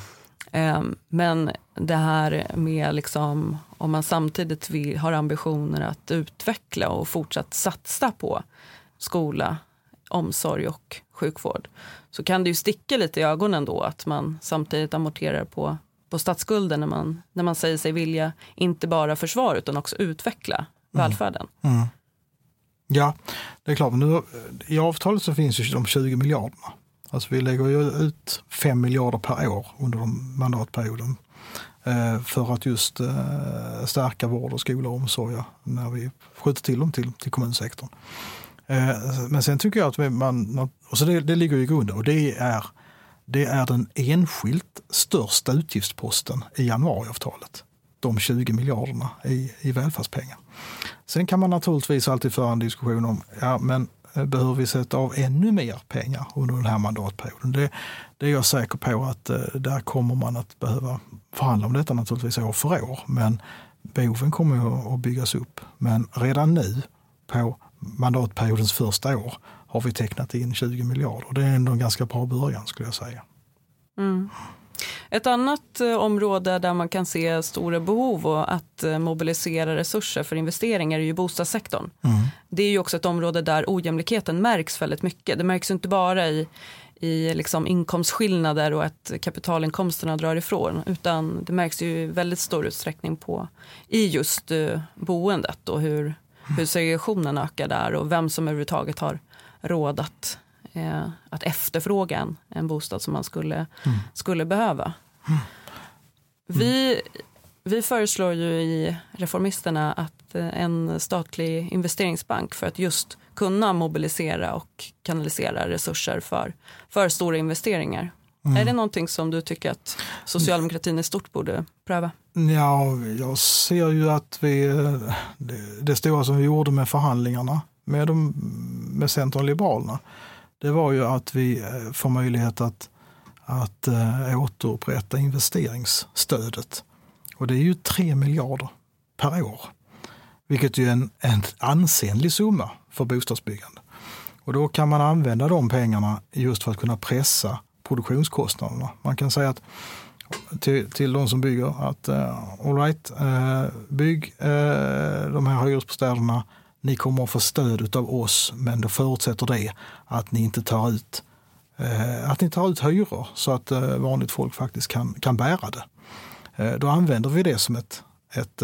Eh, men det här med liksom, om man samtidigt vill, har ambitioner att utveckla och fortsatt satsa på skola, omsorg och sjukvård så kan det ju sticka lite i ögonen då att man samtidigt amorterar på, på statsskulden när man, när man säger sig vilja inte bara försvara utan också utveckla mm. välfärden. Mm. Ja, det är klart. Nu, I avtalet så finns ju de 20 miljarderna. Alltså vi lägger ju ut 5 miljarder per år under mandatperioden eh, för att just eh, stärka vård, och skola och omsorg när vi skjuter till dem till, till kommunsektorn. Eh, men sen tycker jag att man, och så det, det ligger i grunden och det är, det är den enskilt största utgiftsposten i januariavtalet. De 20 miljarderna i, i välfärdspengar. Sen kan man naturligtvis alltid föra en diskussion om, ja men eh, behöver vi sätta av ännu mer pengar under den här mandatperioden? Det, det är jag säker på att eh, där kommer man att behöva förhandla om detta naturligtvis år för år. Men behoven kommer att byggas upp. Men redan nu på mandatperiodens första år har vi tecknat in 20 miljarder. Det är ändå en ganska bra början skulle jag säga. Mm. Ett annat eh, område där man kan se stora behov och att eh, mobilisera resurser för investeringar är ju bostadssektorn. Mm. Det är ju också ett område där ojämlikheten märks väldigt mycket. Det märks inte bara i, i liksom inkomstskillnader och att kapitalinkomsterna drar ifrån utan det märks ju i väldigt stor utsträckning på i just uh, boendet och hur hur segregationen ökar där och vem som överhuvudtaget har råd att, eh, att efterfråga en, en bostad som man skulle, mm. skulle behöva. Mm. Vi, vi föreslår ju i Reformisterna att eh, en statlig investeringsbank för att just kunna mobilisera och kanalisera resurser för, för stora investeringar. Mm. Är det någonting som du tycker att socialdemokratin i stort borde pröva? Ja, jag ser ju att vi, det, det stora som vi gjorde med förhandlingarna med, de, med Centern och Liberalerna, det var ju att vi eh, får möjlighet att, att äh, återupprätta investeringsstödet. Och det är ju 3 miljarder per år, vilket är en, en ansenlig summa för bostadsbyggande. Och då kan man använda de pengarna just för att kunna pressa produktionskostnaderna. Man kan säga att till, till de som bygger att uh, all right, uh, bygg uh, de här hyresbostäderna. Ni kommer att få stöd av oss, men då förutsätter det att ni inte tar ut uh, att ni tar ut hyror så att vanligt folk faktiskt kan, kan bära det. Då använder vi det som ett, ett,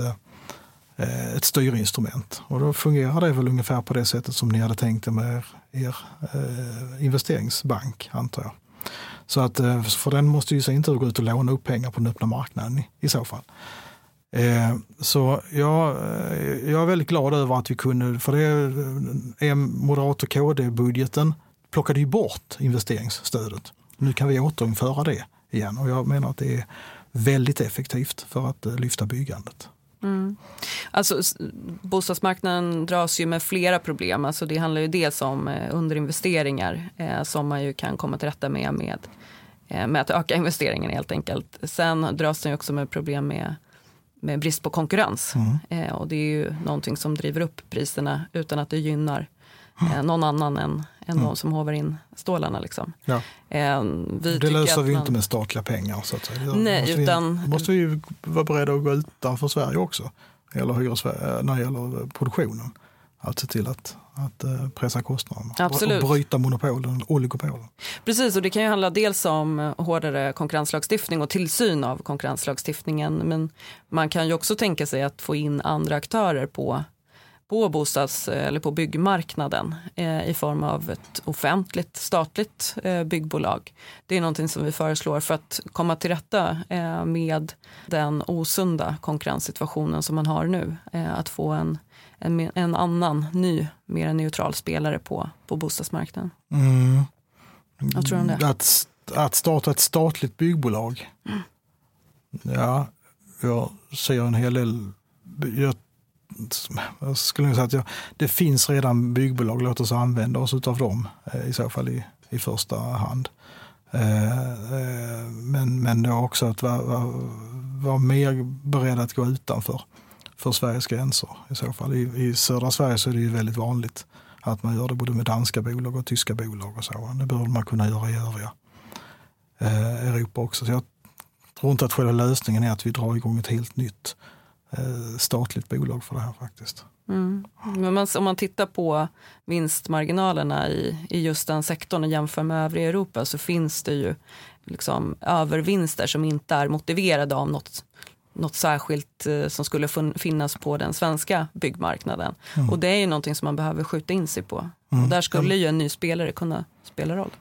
ett styrinstrument och då fungerar det väl ungefär på det sättet som ni hade tänkt er med er, er investeringsbank, antar jag. Så att, eh, för den måste ju i sin tur gå ut och låna upp pengar på den öppna marknaden i, i så fall. Eh, så jag, eh, jag är väldigt glad över att vi kunde, för det är eh, Moderat och KD-budgeten plockade ju bort investeringsstödet. Nu kan vi återinföra det igen och jag menar att det är väldigt effektivt för att lyfta byggandet. Mm. Alltså, bostadsmarknaden dras ju med flera problem. Alltså, det handlar ju dels om underinvesteringar eh, som man ju kan komma till rätta med, med med att öka investeringarna helt enkelt. Sen dras den också med problem med, med brist på konkurrens. Mm. Eh, och det är ju någonting som driver upp priserna utan att det gynnar eh, någon annan än, än mm. de som hovar in stålarna. Liksom. Ja. Eh, det löser vi man... inte med statliga pengar. Så att säga. Nej, måste, utan... vi, måste vi vara beredda att gå utanför Sverige också när det gäller, hyres, när det gäller produktionen. Att se till att, att eh, pressa kostnaderna Absolut. och bryta monopolen, oligopolen. Precis, och det kan ju handla dels om hårdare konkurrenslagstiftning och tillsyn av konkurrenslagstiftningen. Men man kan ju också tänka sig att få in andra aktörer på på bostads eller på byggmarknaden eh, i form av ett offentligt statligt eh, byggbolag. Det är någonting som vi föreslår för att komma till rätta eh, med den osunda konkurrenssituationen som man har nu. Eh, att få en, en, en, annan, ny, mer neutral spelare på, på bostadsmarknaden. Mm. Vad tror du om det? Att, att starta ett statligt byggbolag. Mm. Ja, jag ser en hel del. Jag jag skulle säga att jag, det finns redan byggbolag, låt oss använda oss av dem eh, i så fall i, i första hand. Eh, eh, men, men då också att vara, vara, vara mer beredd att gå utanför för Sveriges gränser i så fall. I, I södra Sverige så är det ju väldigt vanligt att man gör det både med danska bolag och tyska bolag och så. Det borde man kunna göra i övriga eh, Europa också. Så jag tror inte att själva lösningen är att vi drar igång ett helt nytt Eh, statligt bolag för det här faktiskt. Mm. Men man, om man tittar på vinstmarginalerna i, i just den sektorn och jämför med övriga Europa så finns det ju liksom övervinster som inte är motiverade av något, något särskilt eh, som skulle finnas på den svenska byggmarknaden. Mm. Och det är ju någonting som man behöver skjuta in sig på. Mm. Och där skulle ju en ny spelare kunna spela roll.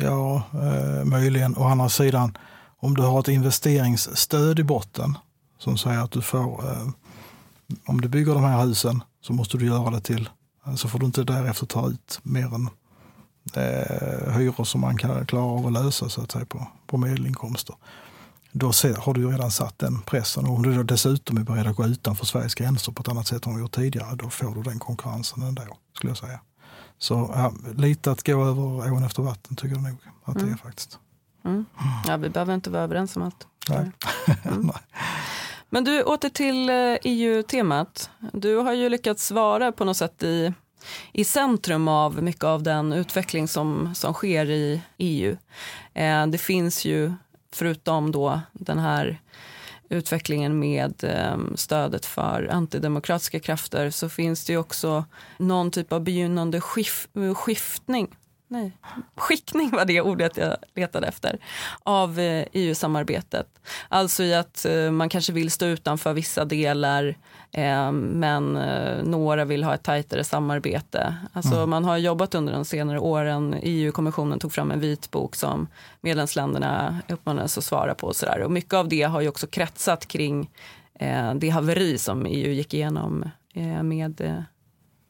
Ja, eh, möjligen. Å andra sidan, om du har ett investeringsstöd i botten som säger att du får, eh, om du bygger de här husen så måste du göra det till, eh, så får du inte därefter ta ut mer än eh, hyror som man kan klara av att lösa så att säga, på, på medelinkomster. Då har du ju redan satt den pressen och om du då dessutom är beredd att gå utanför Sveriges gränser på ett annat sätt än vi gjort tidigare, då får du den konkurrensen ändå, skulle jag säga. Så ja, lite att gå över ån efter vatten tycker jag nog att det är mm. faktiskt. Mm. Ja, vi behöver inte vara överens om allt. Nej. Mm. Men du, åter till EU-temat. Eh, e du har ju lyckats vara på något sätt i, i centrum av mycket av den utveckling som, som sker i EU. Eh, det finns ju, förutom då den här utvecklingen med ehm, stödet för antidemokratiska krafter så finns det ju också någon typ av begynnande skif skiftning nej, skickning var det ordet jag letade efter, av EU-samarbetet. Eh, e alltså i att eh, man kanske vill stå utanför vissa delar eh, men några vill ha ett tajtare samarbete. Alltså mm. Man har jobbat under de senare åren, EU-kommissionen tog fram en vitbok som medlemsländerna uppmanades att svara på. Och, så där. och mycket av det har ju också kretsat kring det haveri som EU gick igenom med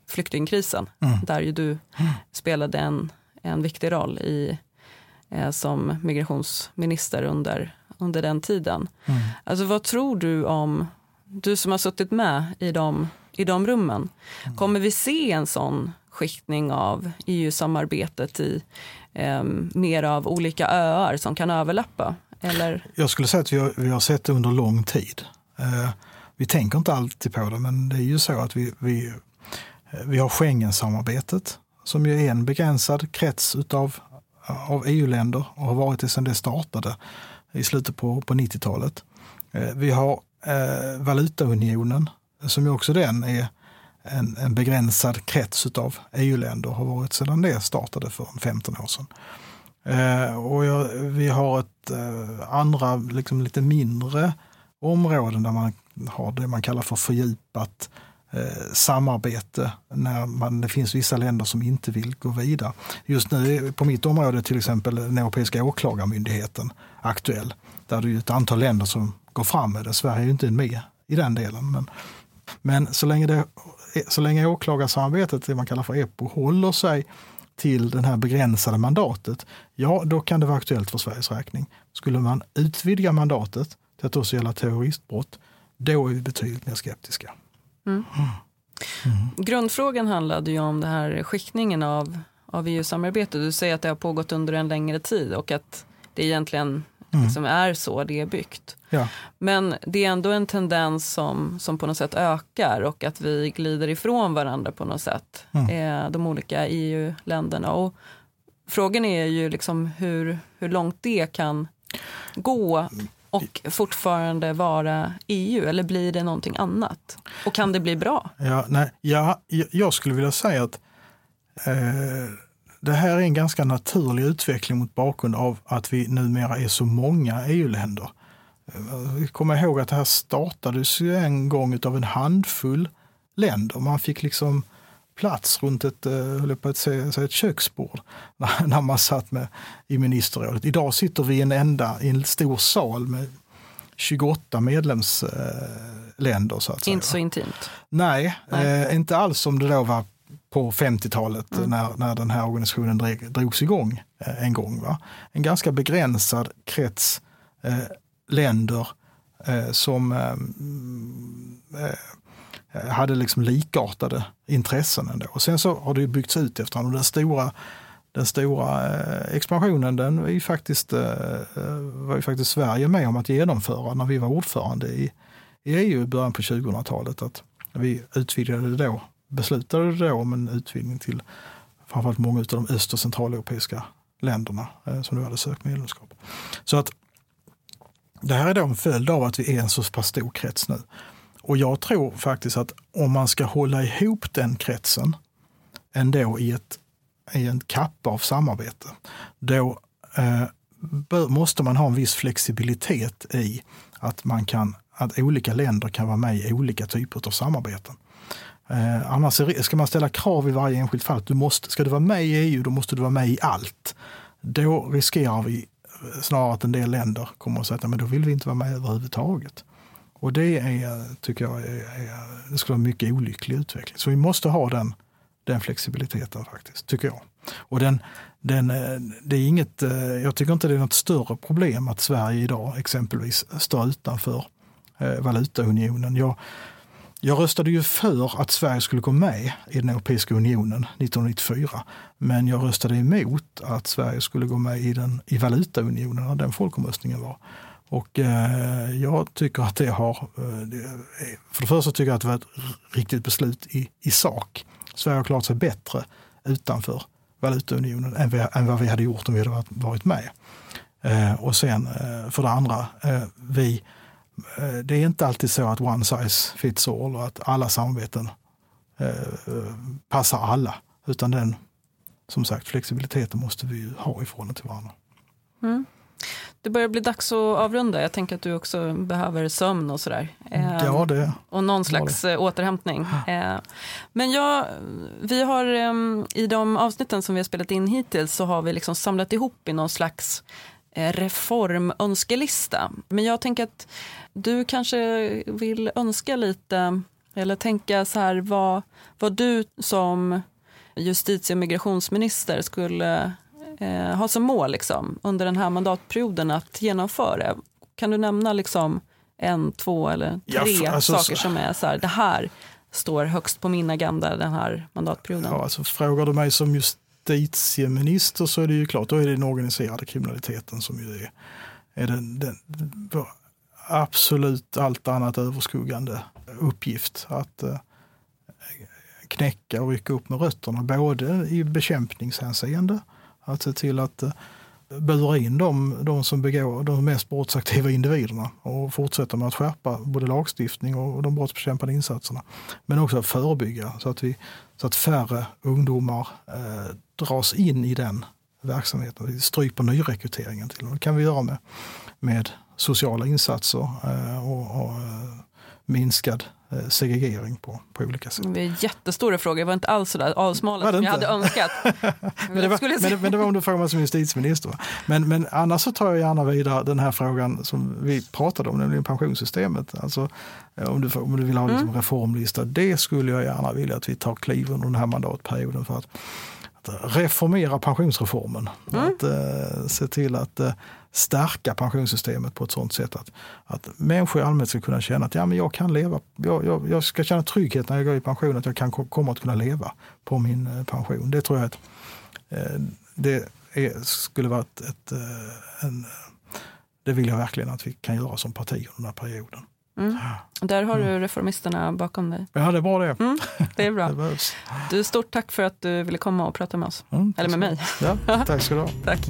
flyktingkrisen, mm. där ju du mm. spelade en en viktig roll i, eh, som migrationsminister under, under den tiden. Mm. Alltså vad tror du om, du som har suttit med i de, i de rummen, mm. kommer vi se en sån skiktning av EU-samarbetet i eh, mer av olika öar som kan överlappa? Eller? Jag skulle säga att vi har, vi har sett det under lång tid. Eh, vi tänker inte alltid på det, men det är ju så att vi, vi, eh, vi har Schengensamarbetet som ju är en begränsad krets utav, av EU-länder och har varit det sedan det startade i slutet på, på 90-talet. Eh, vi har eh, valutaunionen som ju också den är en, en begränsad krets av EU-länder har varit sedan det startade för 15 år sedan. Eh, och jag, vi har ett eh, andra, liksom lite mindre områden där man har det man kallar för fördjupat eh, samarbete när man, det finns vissa länder som inte vill gå vidare. Just nu på mitt område till exempel den Europeiska åklagarmyndigheten aktuell. Där det är ett antal länder som går fram med det. Sverige är ju inte med i den delen. Men, men så, länge det, så länge åklagarsamarbetet, det man kallar för EPO, håller sig till det här begränsade mandatet, ja då kan det vara aktuellt för Sveriges räkning. Skulle man utvidga mandatet till att också gälla terroristbrott, då är vi betydligt mer skeptiska. Mm. Mm. Grundfrågan handlade ju om det här skickningen av, av EU-samarbetet. Du säger att det har pågått under en längre tid och att det egentligen mm. liksom är så det är byggt. Ja. Men det är ändå en tendens som, som på något sätt ökar och att vi glider ifrån varandra på något sätt, mm. eh, de olika EU-länderna. Och frågan är ju liksom hur, hur långt det kan gå och fortfarande vara EU eller blir det någonting annat? Och kan det bli bra? Ja, nej, ja, jag skulle vilja säga att eh, det här är en ganska naturlig utveckling mot bakgrund av att vi numera är så många EU-länder. Vi eh, kommer ihåg att det här startades ju en gång av en handfull länder. Man fick liksom plats runt ett, eh, på att säga, ett köksbord när man satt med, i ministerrådet. Idag sitter vi i en enda, i en stor sal med 28 medlemsländer. Så att säga. Inte så intimt? Nej, Nej. Eh, inte alls som det då var på 50-talet mm. när, när den här organisationen drog, drogs igång eh, en gång. Va? En ganska begränsad krets eh, länder eh, som eh, eh, Eh, hade liksom likartade intressen ändå. Och sen så har det byggts ut efterhand och den stora, den stora eh, expansionen den var ju, faktiskt, eh, var ju faktiskt Sverige med om att genomföra när vi var ordförande i, i EU i början på 2000-talet. Att vi utvidgade det då beslutade då om en utvidgning till framförallt många av de öst och centraleuropeiska länderna som nu hade sökt medlemskap. Så att det här är då en följd av att vi är en så pass stor krets nu. Och jag tror faktiskt att om man ska hålla ihop den kretsen ändå i, ett, i en kappa av samarbete, då eh, bör, måste man ha en viss flexibilitet i att, man kan, att olika länder kan vara med i olika typer av samarbeten. Eh, annars är, ska man ställa krav i varje enskilt fall. Du måste, ska du vara med i EU, då måste du vara med i allt. Då riskerar vi eh, snarare att en del länder kommer att säga att då vill vi inte vara med överhuvudtaget. Och det är, tycker jag är, är, det skulle vara en mycket olycklig utveckling. Så vi måste ha den, den flexibiliteten faktiskt, tycker jag. Och den, den, eh, det är inget, eh, jag tycker inte det är något större problem att Sverige idag exempelvis står utanför eh, valutaunionen. Jag, jag röstade ju för att Sverige skulle gå med i den Europeiska unionen 1994. Men jag röstade emot att Sverige skulle gå med i, den, i valutaunionen när den folkomröstningen var. Och eh, jag tycker att det har, eh, för det första tycker jag att det var ett riktigt beslut i, i sak. Sverige har klarat sig bättre utanför valutaunionen än, vi, än vad vi hade gjort om vi hade varit, varit med. Eh, och sen eh, för det andra, eh, vi Eh, det är inte alltid så att one size fits all och att alla samarbeten eh, eh passar alla. Utan den, som sagt, flexibiliteten måste vi ju ha i förhållande till varandra. Mm. Det börjar bli dags att avrunda. Jag tänker att du också behöver sömn och sådär. Ja, det. Ehm, och någon slags det. Eh, återhämtning. Men jag, vi har ehm, i de avsnitten som vi har spelat in hittills så har vi liksom samlat ihop i någon slags reformönskelista. Men jag tänker att du kanske vill önska lite, eller tänka så här vad, vad du som justitie och migrationsminister skulle eh, ha som mål liksom, under den här mandatperioden att genomföra. Kan du nämna liksom en, två eller tre ja, alltså, saker som är så här, det här står högst på min agenda den här mandatperioden? Ja, alltså, frågar du mig som justitieminister så är det ju klart, då är det den organiserade kriminaliteten som ju är, är den, den, absolut allt annat överskuggande uppgift. Att eh, knäcka och rycka upp med rötterna, både i bekämpningshänseende, att se till att eh, bura in de, de som begår de mest brottsaktiva individerna och fortsätta med att skärpa både lagstiftning och de brottsbekämpande insatserna. Men också att förebygga så att, vi, så att färre ungdomar eh, dras in i den verksamheten. Vi stryper nyrekryteringen till Det kan vi göra med, med sociala insatser eh, och, och eh, minskad eh, segregering på, på olika sätt. Det är jättestora frågor, det var inte alls så där avsmalat som jag hade önskat. men, det var, men, men, det var om du frågar mig som justitieminister. Men, men annars så tar jag gärna vidare den här frågan som vi pratade om, nämligen pensionssystemet. Alltså, om, du, om du vill ha liksom, mm. reformlista, det skulle jag gärna vilja att vi tar kliv under den här mandatperioden för att reformera pensionsreformen. Mm. Att eh, se till att eh, stärka pensionssystemet på ett sådant sätt att, att människor i allmänhet ska kunna känna att ja, men jag kan leva, jag, jag, jag ska känna trygghet när jag går i pension, att jag kan komma att kunna leva på min eh, pension. Det tror jag att eh, det är, skulle vara ett, ett eh, en, det vill jag verkligen att vi kan göra som parti under den här perioden. Mm. Där har du mm. reformisterna bakom dig. Ja, det bra det. Mm, det är bra. det du, stort tack för att du ville komma och prata med oss. Mm, Eller med mig. Ja, tack ska du ha. tack.